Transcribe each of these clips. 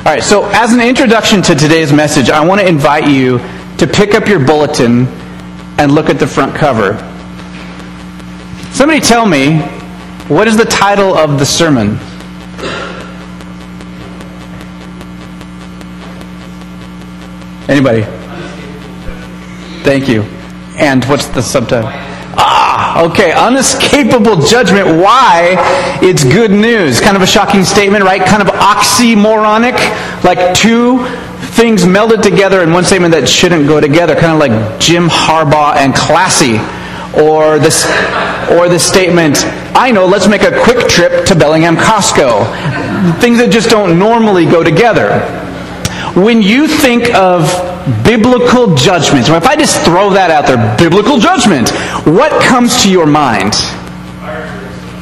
All right, so as an introduction to today's message, I want to invite you to pick up your bulletin and look at the front cover. Somebody tell me, what is the title of the sermon? Anybody? Thank you. And what's the subtitle? Okay. Unescapable judgment. Why it's good news. Kind of a shocking statement, right? Kind of oxymoronic. Like two things melded together in one statement that shouldn't go together. Kind of like Jim Harbaugh and classy. Or this, or this statement, I know, let's make a quick trip to Bellingham Costco. Things that just don't normally go together. When you think of biblical judgment, if I just throw that out there, biblical judgment, what comes to your mind?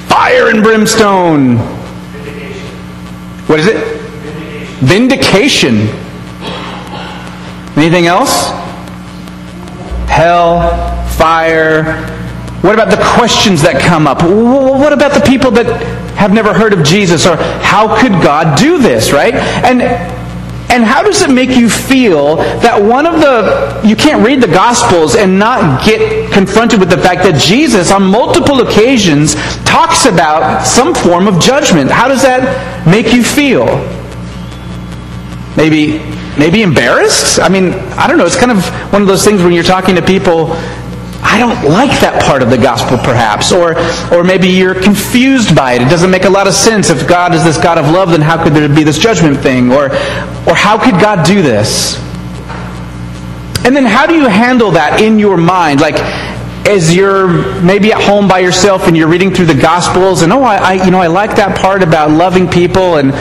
Fire and brimstone. What is it? Vindication. Anything else? Hell, fire. What about the questions that come up? What about the people that have never heard of Jesus? Or how could God do this, right? And and how does it make you feel that one of the, you can't read the Gospels and not get confronted with the fact that Jesus, on multiple occasions, talks about some form of judgment? How does that make you feel? Maybe, maybe embarrassed? I mean, I don't know. It's kind of one of those things when you're talking to people I don't like that part of the gospel, perhaps. Or, or maybe you're confused by it. It doesn't make a lot of sense. If God is this God of love, then how could there be this judgment thing? Or, or how could God do this? And then how do you handle that in your mind? Like, as you're maybe at home by yourself and you're reading through the Gospels, and oh, I, I, you know, I like that part about loving people and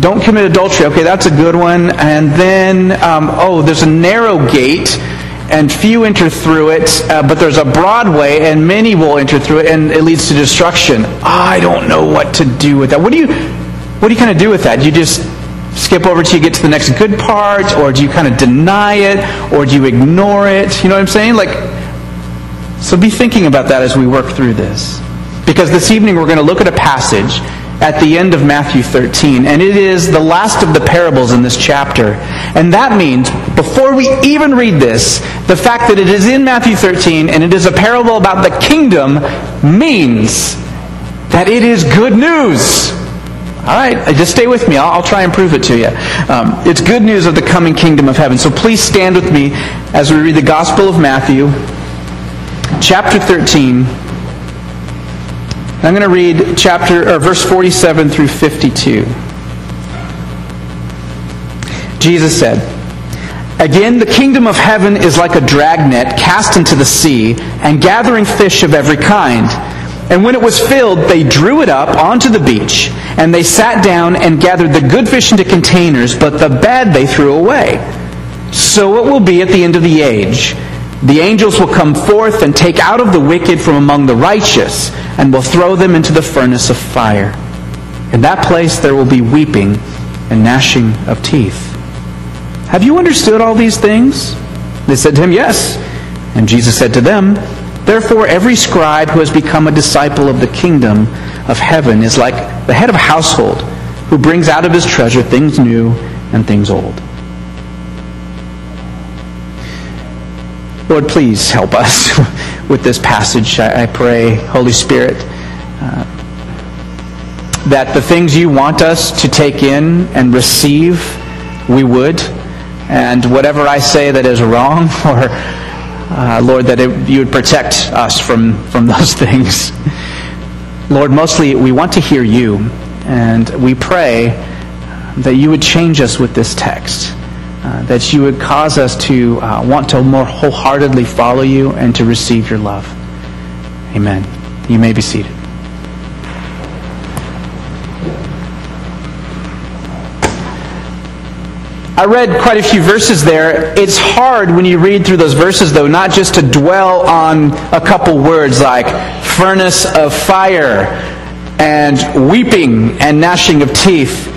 don't commit adultery. Okay, that's a good one. And then, um, oh, there's a narrow gate and few enter through it, uh, but there's a broad way, and many will enter through it, and it leads to destruction. I don't know what to do with that. What do you, what do you kind of do with that? Do you just skip over till you get to the next good part, or do you kind of deny it, or do you ignore it? You know what I'm saying? Like, so be thinking about that as we work through this, because this evening we're going to look at a passage at the end of Matthew 13. And it is the last of the parables in this chapter. And that means, before we even read this, the fact that it is in Matthew 13 and it is a parable about the kingdom means that it is good news. All right, uh, just stay with me. I'll, I'll try and prove it to you. Um, it's good news of the coming kingdom of heaven. So please stand with me as we read the Gospel of Matthew, chapter 13 I'm going to read chapter or verse 47 through 52. Jesus said, Again, the kingdom of heaven is like a dragnet cast into the sea and gathering fish of every kind. And when it was filled, they drew it up onto the beach, and they sat down and gathered the good fish into containers, but the bad they threw away. So it will be at the end of the age. The angels will come forth and take out of the wicked from among the righteous and will throw them into the furnace of fire. In that place there will be weeping and gnashing of teeth. Have you understood all these things? They said to him, Yes. And Jesus said to them, Therefore every scribe who has become a disciple of the kingdom of heaven is like the head of a household who brings out of his treasure things new and things old. Lord, please help us with this passage. I, pray, Holy Spirit, uh, that the things you want us to take in and receive, we would. And whatever I say that is wrong, or uh, Lord, that it, you would protect us from, from those things. Lord, mostly we want to hear you, and we pray that you would change us with this text. Uh, that you would cause us to uh, want to more wholeheartedly follow you and to receive your love. Amen. You may be seated. I read quite a few verses there. It's hard when you read through those verses, though, not just to dwell on a couple words like furnace of fire and weeping and gnashing of teeth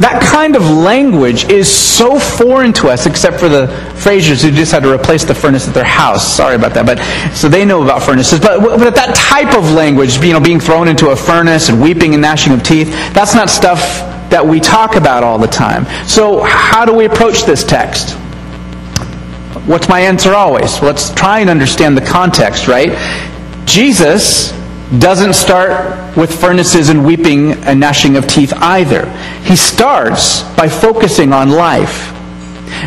that kind of language is so foreign to us, except for the Frasers who just had to replace the furnace at their house. Sorry about that, but so they know about furnaces. But, but that type of language, you know, being thrown into a furnace and weeping and gnashing of teeth, that's not stuff that we talk about all the time. So, how do we approach this text? What's my answer always? Let's try and understand the context, right? Jesus doesn't start with furnaces and weeping and gnashing of teeth either. He starts by focusing on life.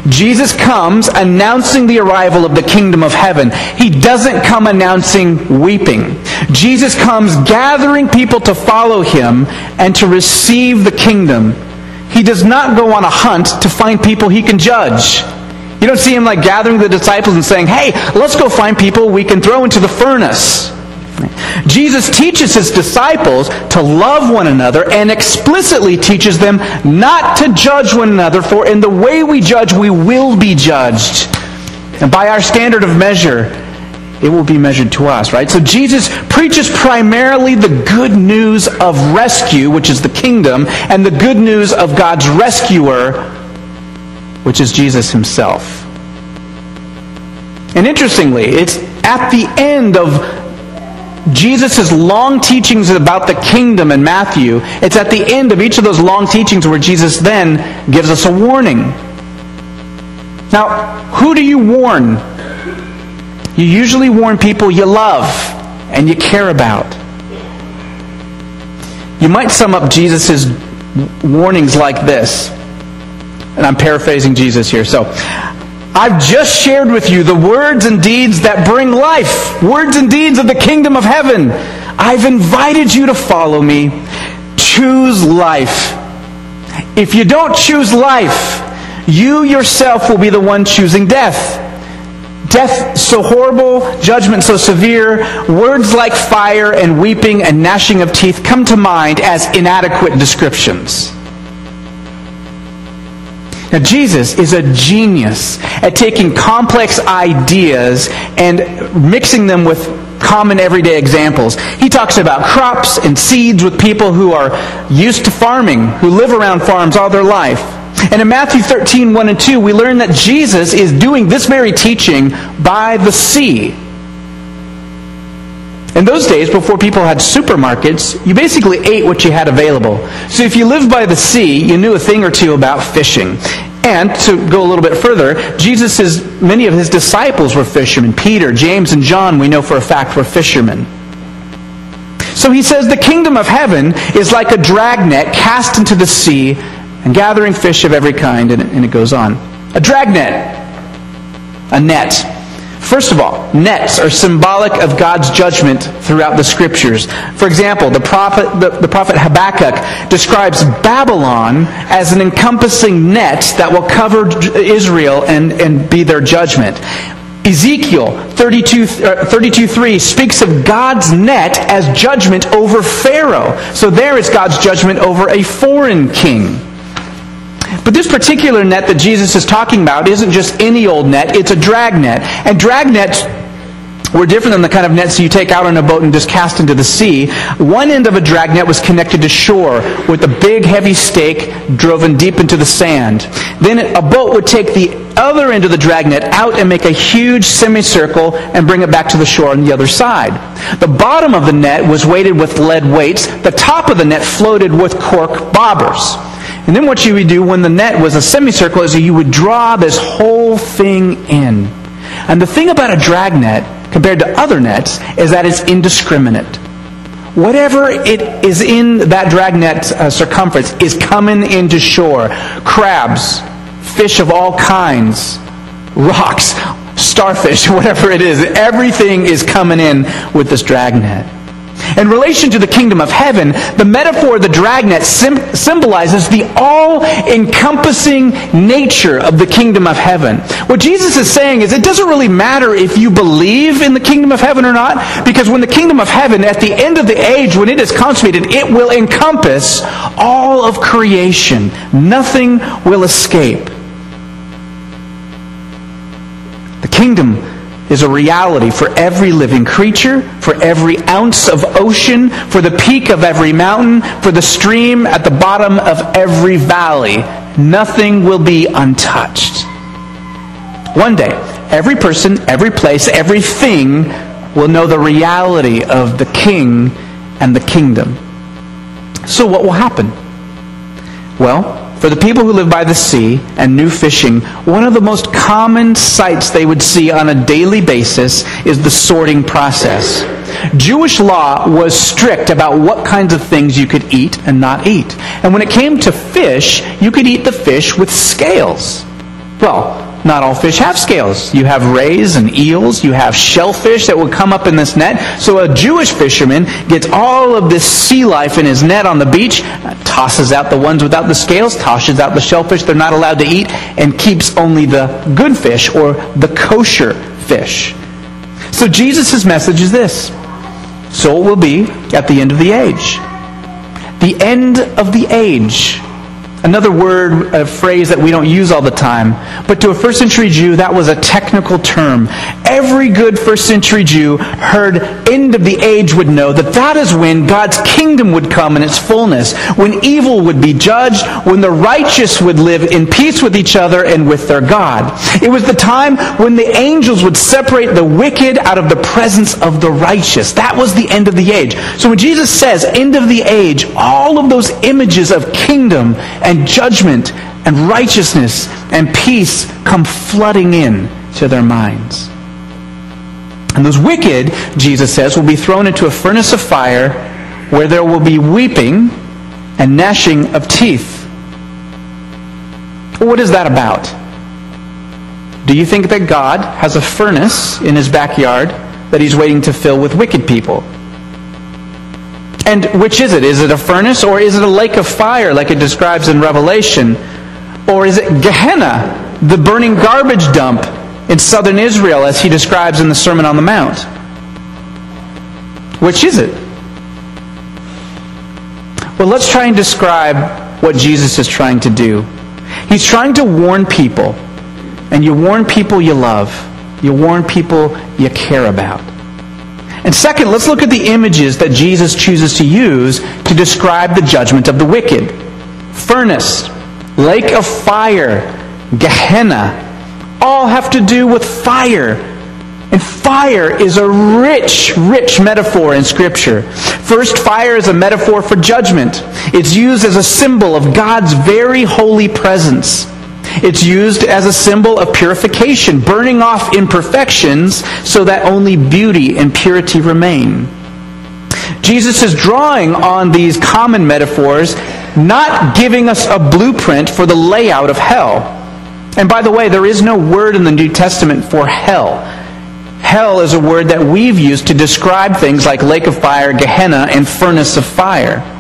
Jesus comes announcing the arrival of the kingdom of heaven. He doesn't come announcing weeping. Jesus comes gathering people to follow him and to receive the kingdom. He does not go on a hunt to find people he can judge. You don't see him like gathering the disciples and saying, hey, let's go find people we can throw into the furnace. Jesus teaches his disciples to love one another and explicitly teaches them not to judge one another, for in the way we judge, we will be judged. And by our standard of measure, it will be measured to us, right? So Jesus preaches primarily the good news of rescue, which is the kingdom, and the good news of God's rescuer, which is Jesus himself. And interestingly, it's at the end of Jesus' long teachings about the kingdom in Matthew, it's at the end of each of those long teachings where Jesus then gives us a warning. Now, who do you warn? You usually warn people you love and you care about. You might sum up Jesus' warnings like this. And I'm paraphrasing Jesus here. So, I've just shared with you the words and deeds that bring life, words and deeds of the kingdom of heaven. I've invited you to follow me. Choose life. If you don't choose life, you yourself will be the one choosing death. Death so horrible, judgment so severe, words like fire and weeping and gnashing of teeth come to mind as inadequate descriptions. Now, Jesus is a genius at taking complex ideas and mixing them with common everyday examples. He talks about crops and seeds with people who are used to farming, who live around farms all their life. And in Matthew 13, 1 and 2, we learn that Jesus is doing this very teaching by the sea. In those days, before people had supermarkets, you basically ate what you had available. So if you lived by the sea, you knew a thing or two about fishing. And to go a little bit further, Jesus' many of his disciples were fishermen. Peter, James, and John, we know for a fact, were fishermen. So he says the kingdom of heaven is like a dragnet cast into the sea and gathering fish of every kind, and, and it goes on. A dragnet, a net. First of all, nets are symbolic of God's judgment throughout the scriptures. For example, the prophet, the, the, prophet Habakkuk describes Babylon as an encompassing net that will cover Israel and, and be their judgment. Ezekiel 32, uh, 32 3 speaks of God's net as judgment over Pharaoh. So there is God's judgment over a foreign king. But this particular net that Jesus is talking about isn't just any old net, it's a drag net. And drag nets were different than the kind of nets you take out on a boat and just cast into the sea. One end of a drag net was connected to shore with a big heavy stake driven deep into the sand. Then a boat would take the other end of the drag net out and make a huge semicircle and bring it back to the shore on the other side. The bottom of the net was weighted with lead weights. The top of the net floated with cork bobbers. And then what you would do when the net was a semicircle is you would draw this whole thing in. And the thing about a drag net compared to other nets is that it's indiscriminate. Whatever it is in that dragnet uh, circumference is coming into shore. Crabs, fish of all kinds, rocks, starfish, whatever it is. Everything is coming in with this dragnet. In relation to the kingdom of heaven, the metaphor of the dragnet sim- symbolizes the all encompassing nature of the kingdom of heaven. What Jesus is saying is it doesn't really matter if you believe in the kingdom of heaven or not, because when the kingdom of heaven, at the end of the age, when it is consummated, it will encompass all of creation. Nothing will escape. The kingdom is a reality for every living creature, for every ounce of ocean, for the peak of every mountain, for the stream at the bottom of every valley. Nothing will be untouched. One day, every person, every place, everything will know the reality of the king and the kingdom. So, what will happen? Well, for the people who live by the sea and knew fishing, one of the most common sights they would see on a daily basis is the sorting process. Jewish law was strict about what kinds of things you could eat and not eat. And when it came to fish, you could eat the fish with scales. Well, not all fish have scales. You have rays and eels. You have shellfish that would come up in this net. So a Jewish fisherman gets all of this sea life in his net on the beach, tosses out the ones without the scales, tosses out the shellfish they're not allowed to eat, and keeps only the good fish or the kosher fish. So Jesus' message is this. So it will be at the end of the age. The end of the age another word, a phrase that we don't use all the time. But to a first century Jew, that was a technical term. Every good first century Jew heard end of the age would know that that is when God's kingdom would come in its fullness, when evil would be judged, when the righteous would live in peace with each other and with their God. It was the time when the angels would separate the wicked out of the presence of the righteous. That was the end of the age. So when Jesus says end of the age, all of those images of kingdom and and judgment and righteousness and peace come flooding in to their minds. And those wicked, Jesus says, will be thrown into a furnace of fire where there will be weeping and gnashing of teeth. What is that about? Do you think that God has a furnace in his backyard that he's waiting to fill with wicked people? And which is it? Is it a furnace or is it a lake of fire like it describes in Revelation? Or is it Gehenna, the burning garbage dump in southern Israel as he describes in the Sermon on the Mount? Which is it? Well, let's try and describe what Jesus is trying to do. He's trying to warn people, and you warn people you love. You warn people you care about. And second, let's look at the images that Jesus chooses to use to describe the judgment of the wicked. Furnace, lake of fire, Gehenna, all have to do with fire. And fire is a rich, rich metaphor in Scripture. First, fire is a metaphor for judgment. It's used as a symbol of God's very holy presence. It's used as a symbol of purification, burning off imperfections so that only beauty and purity remain. Jesus is drawing on these common metaphors, not giving us a blueprint for the layout of hell. And by the way, there is no word in the New Testament for hell. Hell is a word that we've used to describe things like lake of fire, Gehenna, and furnace of fire.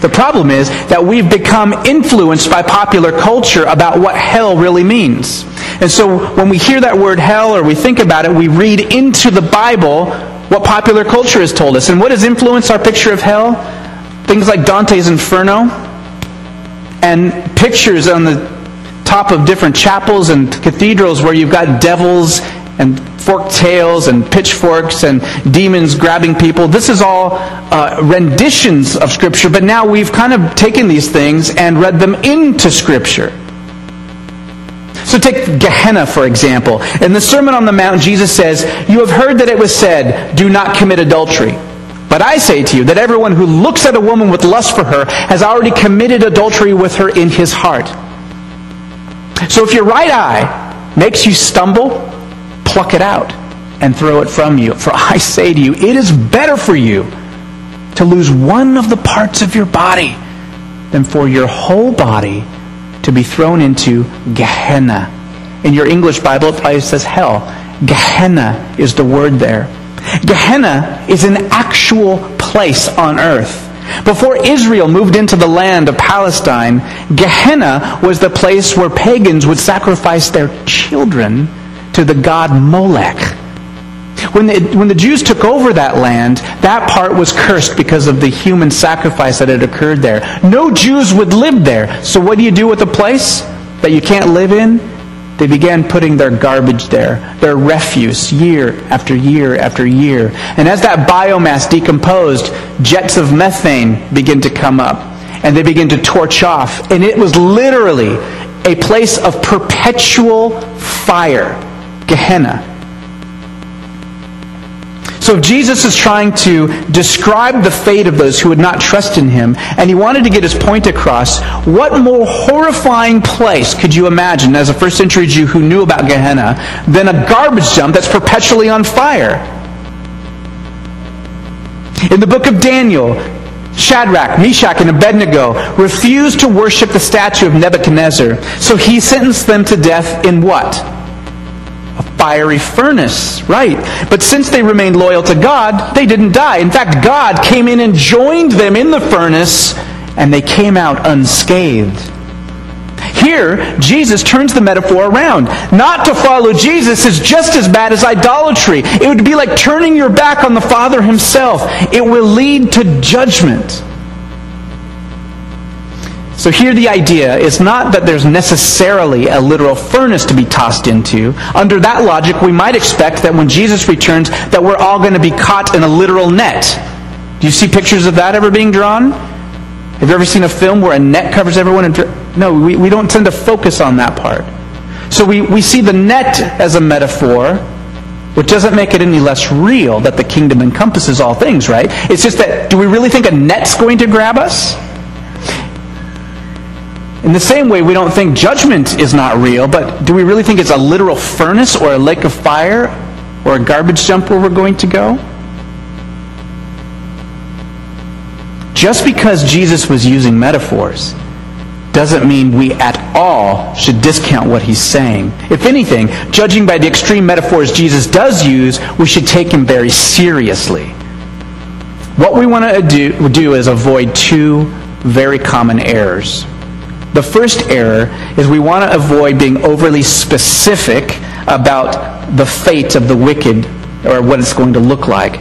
The problem is that we've become influenced by popular culture about what hell really means. And so when we hear that word hell or we think about it, we read into the Bible what popular culture has told us. And what has influenced our picture of hell? Things like Dante's Inferno and pictures on the top of different chapels and cathedrals where you've got devils and forked tails and pitchforks and demons grabbing people. This is all uh, renditions of Scripture, but now we've kind of taken these things and read them into Scripture. So take Gehenna, for example. In the Sermon on the Mount, Jesus says, You have heard that it was said, Do not commit adultery. But I say to you that everyone who looks at a woman with lust for her has already committed adultery with her in his heart. So if your right eye makes you stumble, pluck it out and throw it from you. For I say to you, it is better for you to lose one of the parts of your body than for your whole body to be thrown into Gehenna. In your English Bible, it probably says hell. Gehenna is the word there. Gehenna is an actual place on earth. Before Israel moved into the land of Palestine, Gehenna was the place where pagans would sacrifice their children to the god Molech. When the, when the Jews took over that land, that part was cursed because of the human sacrifice that had occurred there. No Jews would live there. So what do you do with a place that you can't live in? They began putting their garbage there, their refuse, year after year after year. And as that biomass decomposed, jets of methane begin to come up. And they begin to torch off. And it was literally a place of perpetual fire Gehenna. So Jesus is trying to describe the fate of those who would not trust in him, and he wanted to get his point across, what more horrifying place could you imagine as a first century Jew who knew about Gehenna than a garbage dump that's perpetually on fire? In the book of Daniel, Shadrach, Meshach, and Abednego refused to worship the statue of Nebuchadnezzar, so he sentenced them to death in what? Fiery furnace. Right. But since they remained loyal to God, they didn't die. In fact, God came in and joined them in the furnace, and they came out unscathed. Here, Jesus turns the metaphor around. Not to follow Jesus is just as bad as idolatry. It would be like turning your back on the Father himself. It will lead to judgment. So here the idea is not that there's necessarily a literal furnace to be tossed into. Under that logic, we might expect that when Jesus returns, that we're all going to be caught in a literal net. Do you see pictures of that ever being drawn? Have you ever seen a film where a net covers everyone? And, no, we, we don't tend to focus on that part. So we, we see the net as a metaphor, which doesn't make it any less real that the kingdom encompasses all things, right? It's just that, do we really think a net's going to grab us? In the same way, we don't think judgment is not real, but do we really think it's a literal furnace or a lake of fire or a garbage dump where we're going to go? Just because Jesus was using metaphors doesn't mean we at all should discount what he's saying. If anything, judging by the extreme metaphors Jesus does use, we should take him very seriously. What we want to do, do is avoid two very common errors. The first error is we want to avoid being overly specific about the fate of the wicked or what it's going to look like.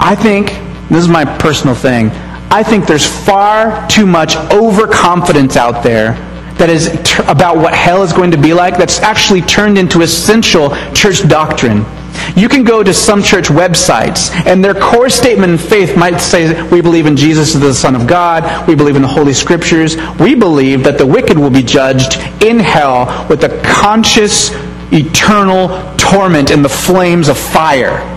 I think, this is my personal thing, I think there's far too much overconfidence out there that is t- about what hell is going to be like that's actually turned into essential church doctrine. You can go to some church websites, and their core statement in faith might say, We believe in Jesus as the Son of God. We believe in the Holy Scriptures. We believe that the wicked will be judged in hell with a conscious, eternal torment in the flames of fire.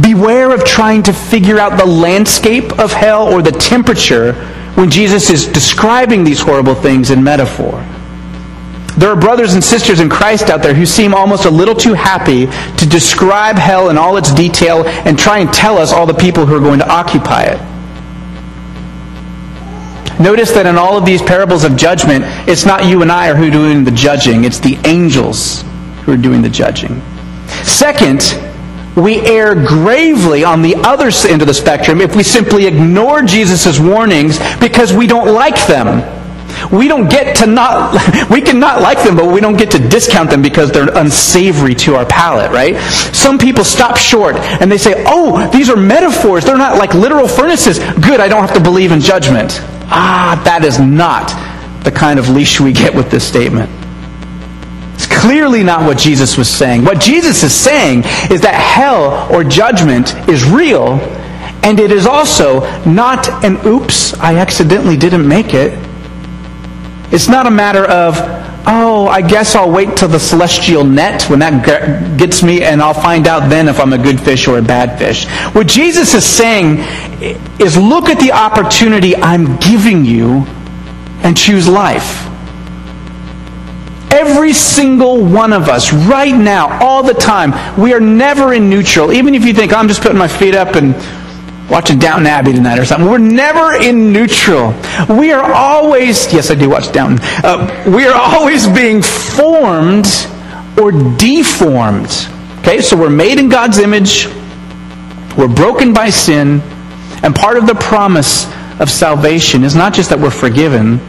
Beware of trying to figure out the landscape of hell or the temperature when Jesus is describing these horrible things in metaphor. There are brothers and sisters in Christ out there who seem almost a little too happy to describe hell in all its detail and try and tell us all the people who are going to occupy it. Notice that in all of these parables of judgment, it's not you and I who are doing the judging, it's the angels who are doing the judging. Second, we err gravely on the other end of the spectrum if we simply ignore Jesus' warnings because we don't like them. We don't get to not, we can not like them, but we don't get to discount them because they're unsavory to our palate, right? Some people stop short and they say, oh, these are metaphors. They're not like literal furnaces. Good, I don't have to believe in judgment. Ah, that is not the kind of leash we get with this statement. It's clearly not what Jesus was saying. What Jesus is saying is that hell or judgment is real, and it is also not an oops, I accidentally didn't make it. It's not a matter of, oh, I guess I'll wait till the celestial net when that gets me and I'll find out then if I'm a good fish or a bad fish. What Jesus is saying is look at the opportunity I'm giving you and choose life. Every single one of us, right now, all the time, we are never in neutral. Even if you think, oh, I'm just putting my feet up and watching Downton Abbey tonight or something. We're never in neutral. We are always, yes, I do watch Downton. Uh, we are always being formed or deformed. Okay, so we're made in God's image. We're broken by sin. And part of the promise of salvation is not just that we're forgiven,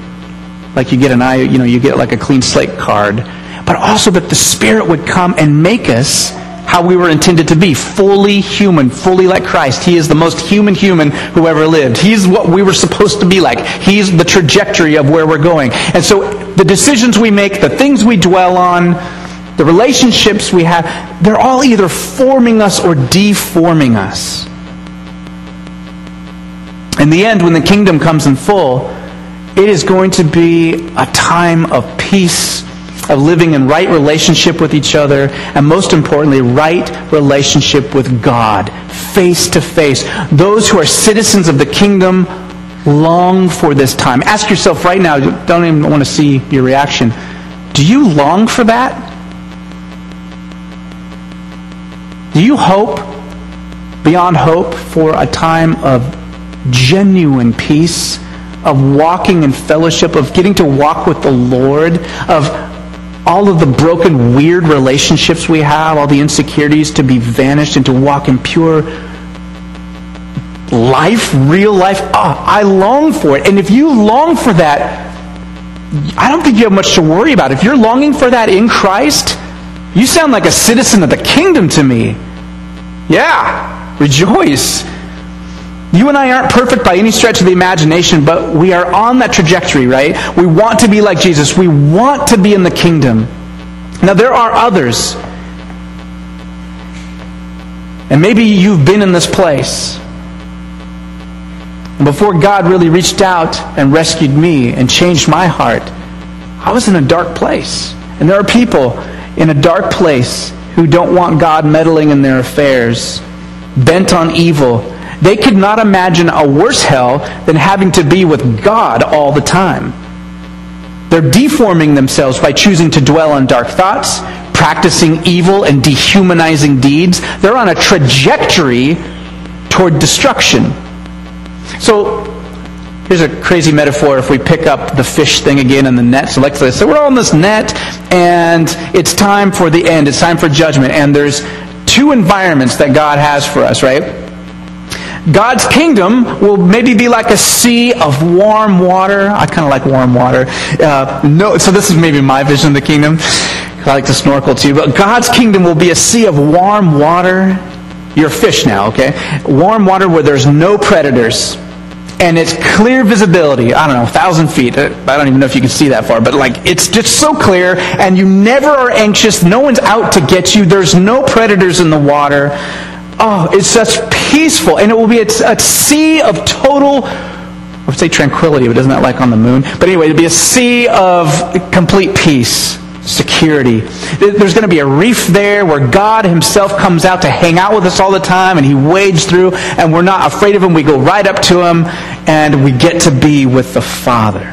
like you get an eye, you know, you get like a clean slate card, but also that the Spirit would come and make us how we were intended to be fully human, fully like Christ. He is the most human human who ever lived. He's what we were supposed to be like. He's the trajectory of where we're going. And so the decisions we make, the things we dwell on, the relationships we have, they're all either forming us or deforming us. In the end, when the kingdom comes in full, it is going to be a time of peace of living in right relationship with each other, and most importantly, right relationship with God, face to face. Those who are citizens of the kingdom long for this time. Ask yourself right now, don't even want to see your reaction. Do you long for that? Do you hope, beyond hope, for a time of genuine peace, of walking in fellowship, of getting to walk with the Lord, of all of the broken, weird relationships we have, all the insecurities to be vanished and to walk in pure life, real life. Oh, I long for it. And if you long for that, I don't think you have much to worry about. If you're longing for that in Christ, you sound like a citizen of the kingdom to me. Yeah, rejoice. You and I aren't perfect by any stretch of the imagination, but we are on that trajectory, right? We want to be like Jesus. We want to be in the kingdom. Now, there are others. And maybe you've been in this place. And before God really reached out and rescued me and changed my heart, I was in a dark place. And there are people in a dark place who don't want God meddling in their affairs, bent on evil. They could not imagine a worse hell than having to be with God all the time. They're deforming themselves by choosing to dwell on dark thoughts, practicing evil and dehumanizing deeds. They're on a trajectory toward destruction. So here's a crazy metaphor if we pick up the fish thing again in the net. So let's say we're all in this net and it's time for the end. It's time for judgment. And there's two environments that God has for us, right? God's kingdom will maybe be like a sea of warm water. I kind of like warm water. Uh, no, so this is maybe my vision of the kingdom. I like to snorkel too. But God's kingdom will be a sea of warm water. You're a fish now, okay? Warm water where there's no predators and it's clear visibility. I don't know, thousand feet. Uh, I don't even know if you can see that far, but like it's just so clear, and you never are anxious. No one's out to get you. There's no predators in the water. Oh, it's such peaceful, and it will be a, a sea of total. I would say tranquility, but isn't that like on the moon? But anyway, it'll be a sea of complete peace security. There's going to be a reef there where God Himself comes out to hang out with us all the time and He wades through and we're not afraid of Him. We go right up to Him and we get to be with the Father.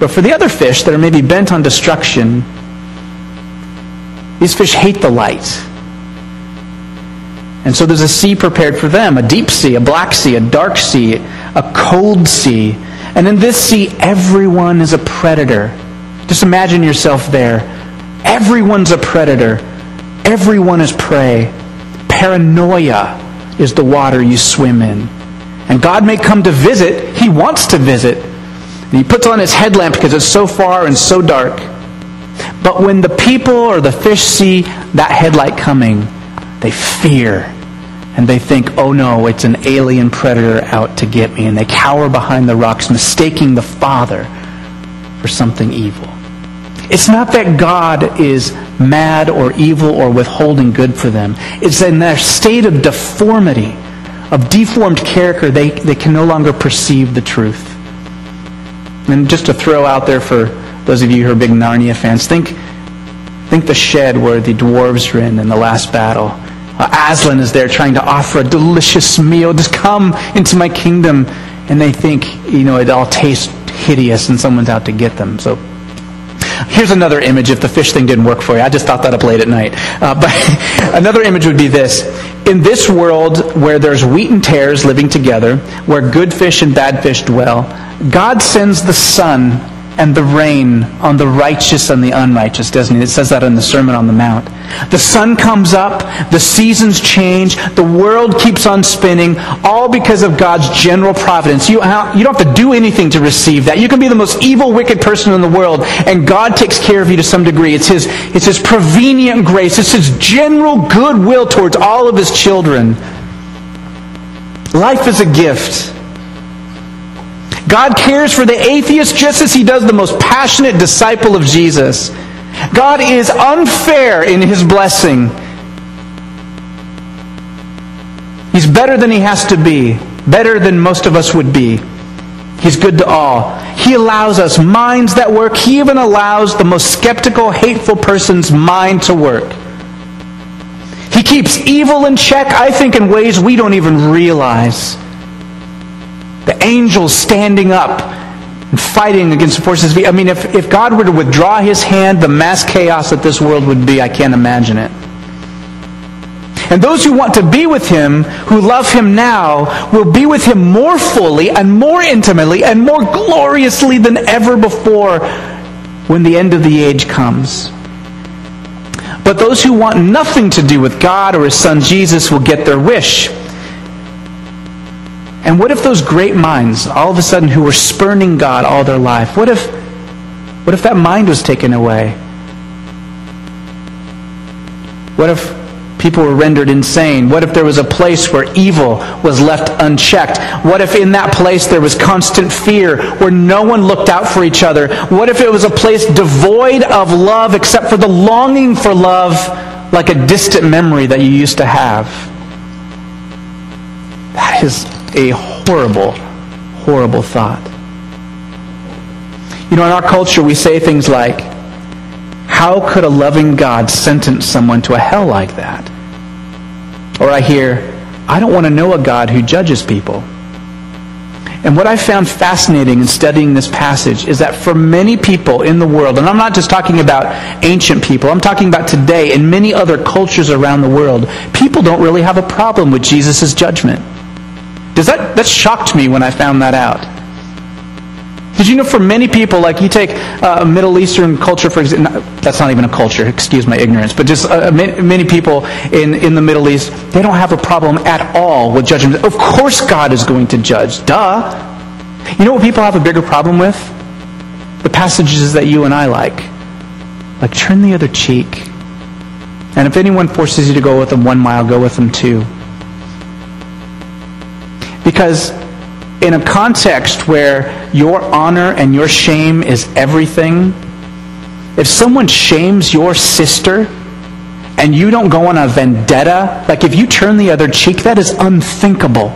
But for the other fish that are maybe bent on destruction, these fish hate the light. And so there's a sea prepared for them a deep sea, a black sea, a dark sea, a cold sea. And in this sea, everyone is a predator. Just imagine yourself there. Everyone's a predator. Everyone is prey. Paranoia is the water you swim in. And God may come to visit. He wants to visit. And he puts on his headlamp because it's so far and so dark. But when the people or the fish see that headlight coming, they fear and they think, oh no, it's an alien predator out to get me. And they cower behind the rocks, mistaking the Father for something evil. It's not that God is mad or evil or withholding good for them. It's in their state of deformity, of deformed character, they, they can no longer perceive the truth. And just to throw out there for those of you who are big Narnia fans, think, think the shed where the dwarves are in in the last battle Aslan is there trying to offer a delicious meal. Just come into my kingdom. And they think, you know, it all tastes hideous and someone's out to get them. So here's another image if the fish thing didn't work for you. I just thought that up late at night. Uh, but another image would be this. In this world where there's wheat and tares living together, where good fish and bad fish dwell, God sends the sun and the rain on the righteous and the unrighteous, doesn't it? It says that in the Sermon on the Mount. The sun comes up, the seasons change, the world keeps on spinning, all because of God's general providence. You, you don't have to do anything to receive that. You can be the most evil, wicked person in the world, and God takes care of you to some degree. It's His, it's His prevenient grace, it's His general goodwill towards all of His children. Life is a gift. God cares for the atheist just as he does the most passionate disciple of Jesus. God is unfair in his blessing. He's better than he has to be, better than most of us would be. He's good to all. He allows us minds that work. He even allows the most skeptical, hateful person's mind to work. He keeps evil in check, I think, in ways we don't even realize. The angels standing up and fighting against the forces of evil. I mean, if, if God were to withdraw his hand, the mass chaos that this world would be, I can't imagine it. And those who want to be with him, who love him now, will be with him more fully and more intimately and more gloriously than ever before when the end of the age comes. But those who want nothing to do with God or his son Jesus will get their wish. And what if those great minds, all of a sudden, who were spurning God all their life, what if, what if that mind was taken away? What if people were rendered insane? What if there was a place where evil was left unchecked? What if in that place there was constant fear where no one looked out for each other? What if it was a place devoid of love except for the longing for love like a distant memory that you used to have? That is a horrible, horrible thought. You know, in our culture, we say things like, How could a loving God sentence someone to a hell like that? Or I hear, I don't want to know a God who judges people. And what I found fascinating in studying this passage is that for many people in the world, and I'm not just talking about ancient people, I'm talking about today in many other cultures around the world, people don't really have a problem with Jesus' judgment. Does that, that shocked me when I found that out. Did you know for many people, like you take uh, a Middle Eastern culture, for example, that's not even a culture, excuse my ignorance, but just uh, many, many people in, in the Middle East, they don't have a problem at all with judgment. Of course God is going to judge. Duh. You know what people have a bigger problem with? The passages that you and I like. Like, turn the other cheek. And if anyone forces you to go with them one mile, go with them two. Because in a context where your honor and your shame is everything, if someone shames your sister and you don't go on a vendetta, like if you turn the other cheek, that is unthinkable.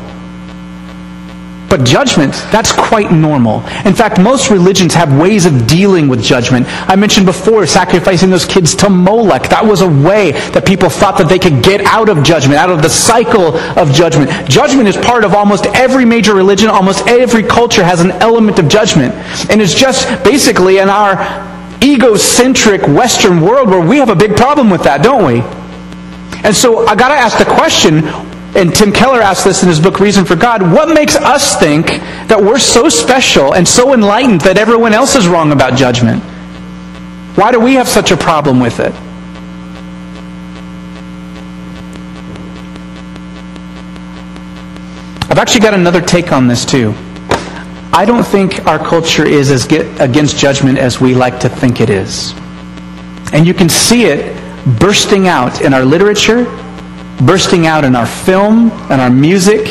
But judgment, that's quite normal. In fact, most religions have ways of dealing with judgment. I mentioned before sacrificing those kids to Molech. That was a way that people thought that they could get out of judgment, out of the cycle of judgment. Judgment is part of almost every major religion. Almost every culture has an element of judgment. And it's just basically in our egocentric Western world where we have a big problem with that, don't we? And so I got to ask the question and Tim Keller asked this in his book Reason for God, what makes us think that we're so special and so enlightened that everyone else is wrong about judgment? Why do we have such a problem with it? I've actually got another take on this too. I don't think our culture is as against judgment as we like to think it is. And you can see it bursting out in our literature bursting out in our film and our music.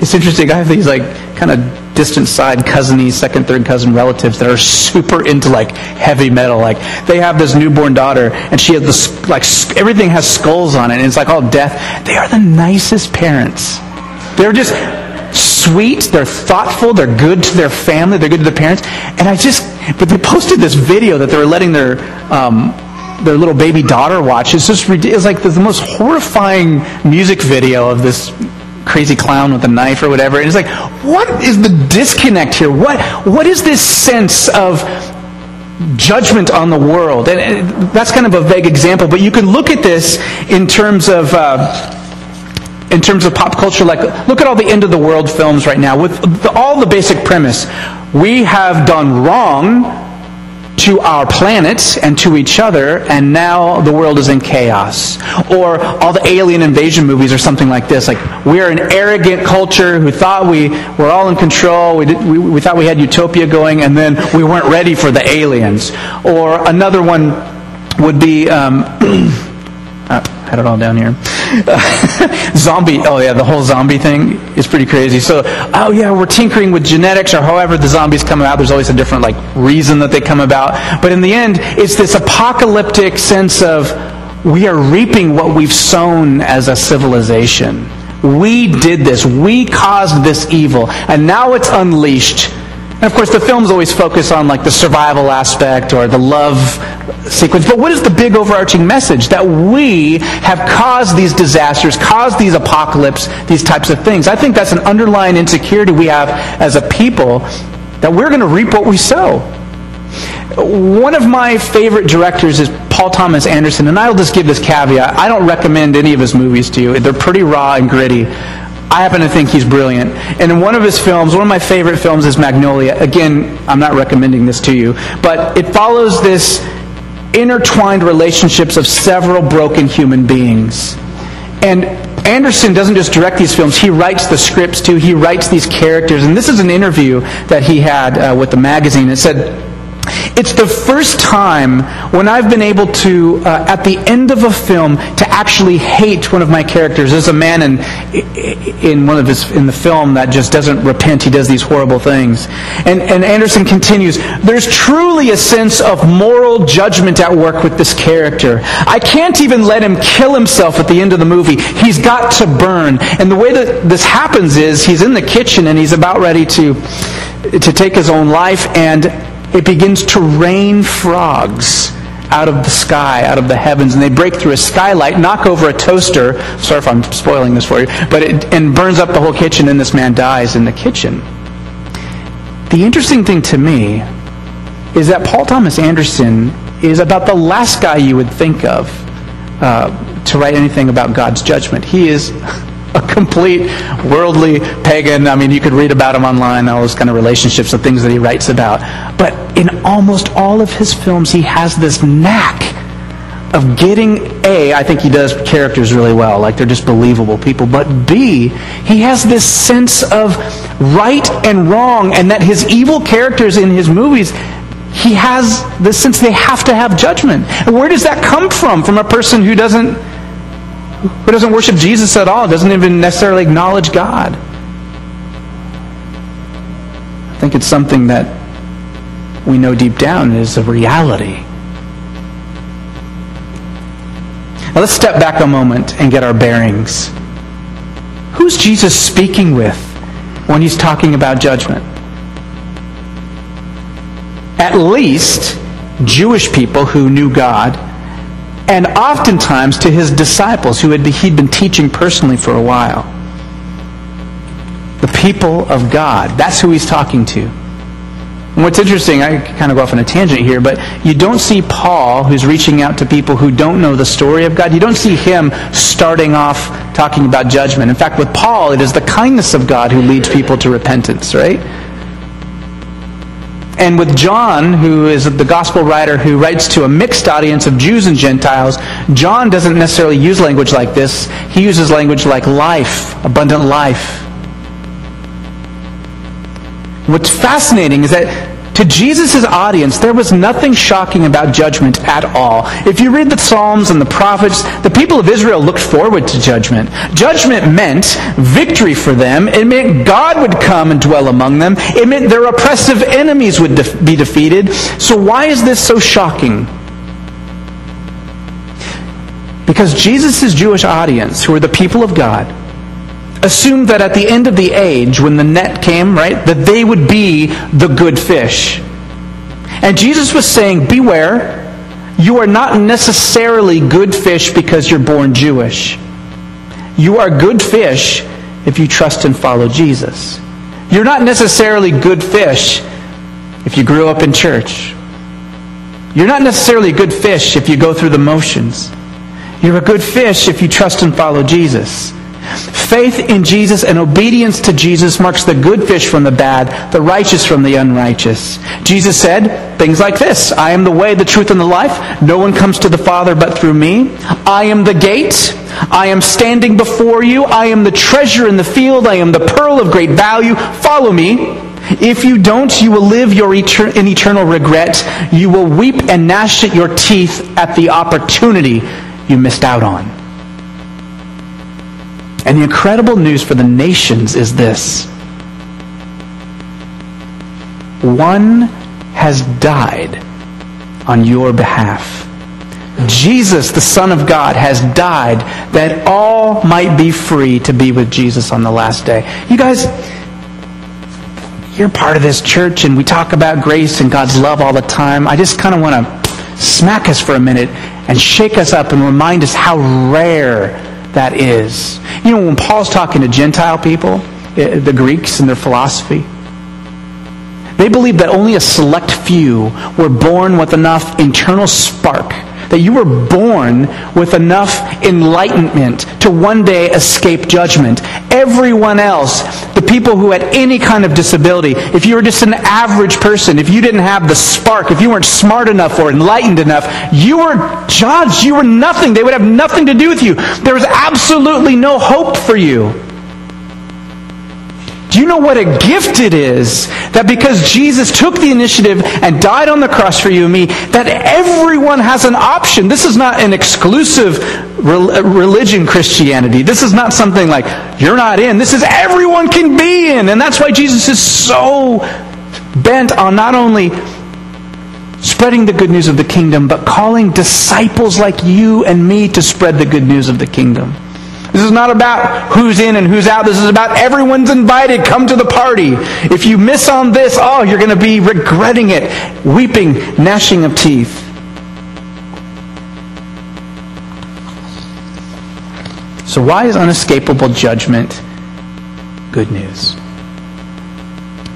It's interesting. I have these like kind of distant side cousiny, second, third cousin relatives that are super into like heavy metal. Like they have this newborn daughter, and she has this like everything has skulls on it, and it's like all death. They are the nicest parents. They're just sweet. They're thoughtful. They're good to their family. They're good to their parents. And I just, but they posted this video that they were letting their um, their little baby daughter watch. It's just it's like the, most horrifying music video of this crazy clown with a knife or whatever. And it's like, what is the disconnect here? What what is this sense of judgment on the world? And, and that's kind of a vague example, but you can look at this in terms of. Uh, in terms of pop culture, like look at all the end of the world films right now with the, all the basic premise. We have done wrong, to our planet and to each other, and now the world is in chaos. Or all the alien invasion movies or something like this. Like, we're an arrogant culture who thought we were all in control, we, did, we, we thought we had utopia going, and then we weren't ready for the aliens. Or another one would be. Um, I had it all down here. zombie. Oh yeah, the whole zombie thing is pretty crazy. So, oh yeah, we're tinkering with genetics, or however the zombies come about. There's always a different like reason that they come about. But in the end, it's this apocalyptic sense of we are reaping what we've sown as a civilization. We did this. We caused this evil, and now it's unleashed. And of course, the films always focus on like the survival aspect or the love sequence. But what is the big overarching message? That we have caused these disasters, caused these apocalypse, these types of things. I think that's an underlying insecurity we have as a people that we're going to reap what we sow. One of my favorite directors is Paul Thomas Anderson, and I'll just give this caveat. I don't recommend any of his movies to you. They're pretty raw and gritty. I happen to think he's brilliant. And in one of his films, one of my favorite films is Magnolia. Again, I'm not recommending this to you, but it follows this intertwined relationships of several broken human beings. And Anderson doesn't just direct these films, he writes the scripts too. He writes these characters. And this is an interview that he had uh, with the magazine. It said, it's the first time when I've been able to, uh, at the end of a film, to actually hate one of my characters. There's a man in, in one of his, in the film that just doesn't repent. He does these horrible things. And, and Anderson continues, there's truly a sense of moral judgment at work with this character. I can't even let him kill himself at the end of the movie. He's got to burn. And the way that this happens is he's in the kitchen and he's about ready to, to take his own life and it begins to rain frogs out of the sky, out of the heavens, and they break through a skylight, knock over a toaster. Sorry if I'm spoiling this for you, but it and burns up the whole kitchen, and this man dies in the kitchen. The interesting thing to me is that Paul Thomas Anderson is about the last guy you would think of uh, to write anything about God's judgment. He is a complete worldly pagan. I mean, you could read about him online, all those kind of relationships the things that he writes about. But in almost all of his films, he has this knack of getting A, I think he does characters really well, like they're just believable people, but B, he has this sense of right and wrong, and that his evil characters in his movies, he has this sense they have to have judgment. And where does that come from? From a person who doesn't who doesn't worship Jesus at all, doesn't even necessarily acknowledge God. I think it's something that we know deep down is a reality. Now let's step back a moment and get our bearings. Who's Jesus speaking with when he's talking about judgment? At least Jewish people who knew God and oftentimes to his disciples who had, he'd been teaching personally for a while. The people of God. That's who he's talking to. And what's interesting, I kind of go off on a tangent here, but you don't see Paul, who's reaching out to people who don't know the story of God, you don't see him starting off talking about judgment. In fact, with Paul, it is the kindness of God who leads people to repentance, right? And with John, who is the gospel writer who writes to a mixed audience of Jews and Gentiles, John doesn't necessarily use language like this. He uses language like life, abundant life. What's fascinating is that to Jesus' audience, there was nothing shocking about judgment at all. If you read the Psalms and the prophets, the people of Israel looked forward to judgment. Judgment meant victory for them. It meant God would come and dwell among them. It meant their oppressive enemies would de- be defeated. So why is this so shocking? Because Jesus' Jewish audience, who are the people of God, assumed that at the end of the age, when the net came, right, that they would be the good fish. And Jesus was saying, Beware, you are not necessarily good fish because you're born Jewish. You are good fish if you trust and follow Jesus. You're not necessarily good fish if you grew up in church. You're not necessarily a good fish if you go through the motions. You're a good fish if you trust and follow Jesus. Faith in Jesus and obedience to Jesus marks the good fish from the bad, the righteous from the unrighteous. Jesus said things like this I am the way, the truth, and the life. No one comes to the Father but through me. I am the gate. I am standing before you. I am the treasure in the field. I am the pearl of great value. Follow me. If you don't, you will live your etern- in eternal regret. You will weep and gnash at your teeth at the opportunity you missed out on. And the incredible news for the nations is this one has died on your behalf. Jesus, the Son of God, has died that all might be free to be with Jesus on the last day. You guys, you're part of this church and we talk about grace and God's love all the time. I just kind of want to smack us for a minute and shake us up and remind us how rare that is. You know, when Paul's talking to Gentile people, eh, the Greeks and their philosophy, they believed that only a select few were born with enough internal spark that you were born with enough enlightenment to one day escape judgment. Everyone else, the people who had any kind of disability, if you were just an average person, if you didn't have the spark, if you weren't smart enough or enlightened enough, you were judged. You were nothing. They would have nothing to do with you. There was absolutely no hope for you. Do you know what a gift it is that because Jesus took the initiative and died on the cross for you and me, that everyone has an option? This is not an exclusive religion, Christianity. This is not something like, you're not in. This is everyone can be in. And that's why Jesus is so bent on not only spreading the good news of the kingdom, but calling disciples like you and me to spread the good news of the kingdom. This is not about who's in and who's out. This is about everyone's invited. Come to the party. If you miss on this, oh, you're going to be regretting it, weeping, gnashing of teeth. So, why is unescapable judgment good news?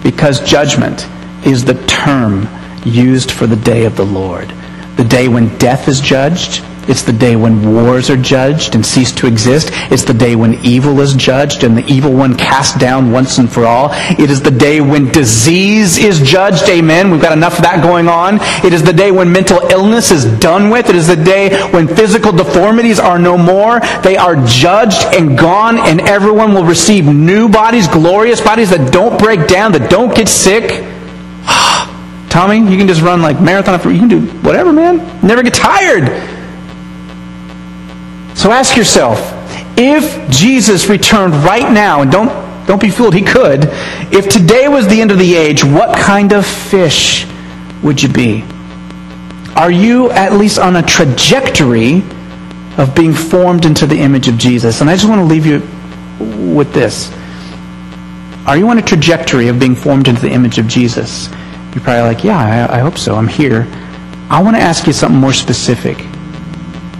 Because judgment is the term used for the day of the Lord. The day when death is judged, it's the day when wars are judged and cease to exist. It's the day when evil is judged and the evil one cast down once and for all. It is the day when disease is judged. Amen. We've got enough of that going on. It is the day when mental illness is done with. It is the day when physical deformities are no more. They are judged and gone and everyone will receive new bodies, glorious bodies that don't break down, that don't get sick. Tommy, you can just run like marathon. You can do whatever, man. Never get tired. So ask yourself, if Jesus returned right now, and don't, don't be fooled, he could, if today was the end of the age, what kind of fish would you be? Are you at least on a trajectory of being formed into the image of Jesus? And I just want to leave you with this. Are you on a trajectory of being formed into the image of Jesus? You're probably like, yeah, I, I hope so. I'm here. I want to ask you something more specific.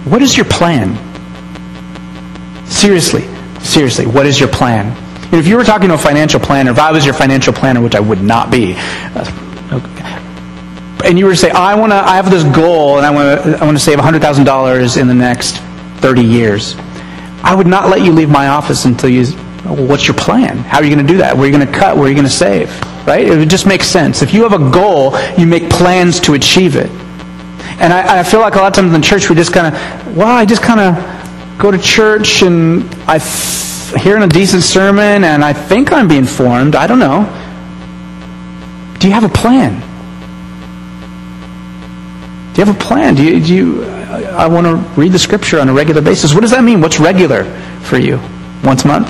What is your plan? Seriously, seriously, what is your plan? If you were talking to a financial planner, if I was your financial planner, which I would not be, uh, and you were to say, I want to, I have this goal, and I want to, I want to save $100,000 in the next 30 years, I would not let you leave my office until you, well, what's your plan? How are you going to do that? Where are you going to cut? Where are you going to save? Right? It would just make sense. If you have a goal, you make plans to achieve it. And I, I feel like a lot of times in the church we just kind of, well, I just kind of go to church and I th- hear a decent sermon and I think I'm being formed. I don't know. Do you have a plan? Do you have a plan? Do you, do you I want to read the scripture on a regular basis. What does that mean? What's regular for you? Once a month?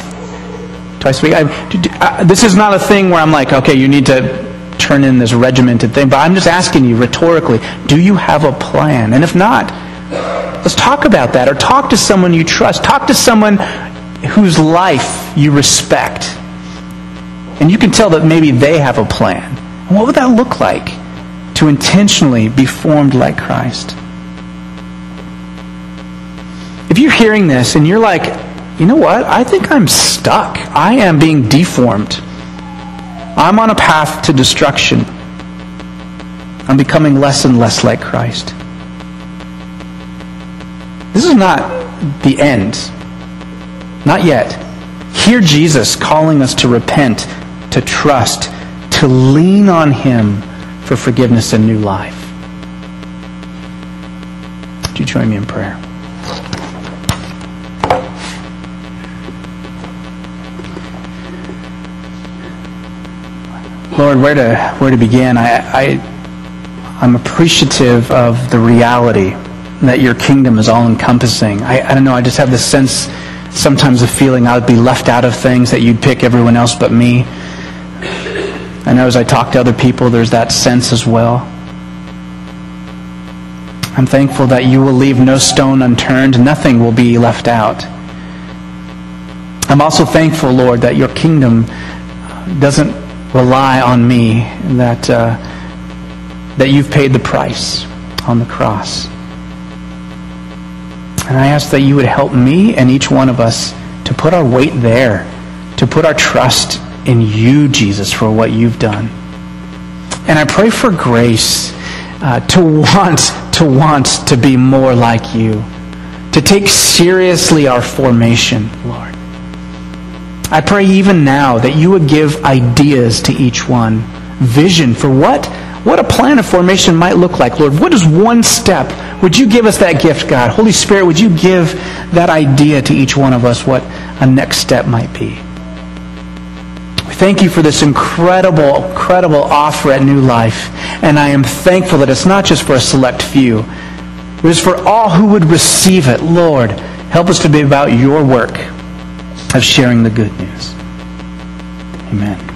Twice a week? I, I, uh, this is not a thing where I'm like, okay, you need to turn in this regimented thing, but I'm just asking you rhetorically, do you have a plan? And if not, Let's talk about that. Or talk to someone you trust. Talk to someone whose life you respect. And you can tell that maybe they have a plan. What would that look like to intentionally be formed like Christ? If you're hearing this and you're like, you know what? I think I'm stuck. I am being deformed. I'm on a path to destruction. I'm becoming less and less like Christ. This is not the end. Not yet. Hear Jesus calling us to repent, to trust, to lean on Him for forgiveness and new life. Do you join me in prayer? Lord, where to where to begin? I, I I'm appreciative of the reality that your kingdom is all encompassing. I, I don't know, I just have this sense, sometimes a feeling I would be left out of things, that you'd pick everyone else but me. I know as I talk to other people, there's that sense as well. I'm thankful that you will leave no stone unturned, nothing will be left out. I'm also thankful, Lord, that your kingdom doesn't rely on me that, uh, that you've paid the price on the cross. And I ask that you would help me and each one of us to put our weight there, to put our trust in you, Jesus, for what you've done. And I pray for grace uh, to want, to want to be more like you, to take seriously our formation, Lord. I pray even now that you would give ideas to each one, vision for what, what a plan of formation might look like, Lord. What is one step? Would you give us that gift, God? Holy Spirit, would you give that idea to each one of us, what a next step might be? We thank you for this incredible, incredible offer at New Life. And I am thankful that it's not just for a select few, it's for all who would receive it. Lord, help us to be about your work of sharing the good news. Amen.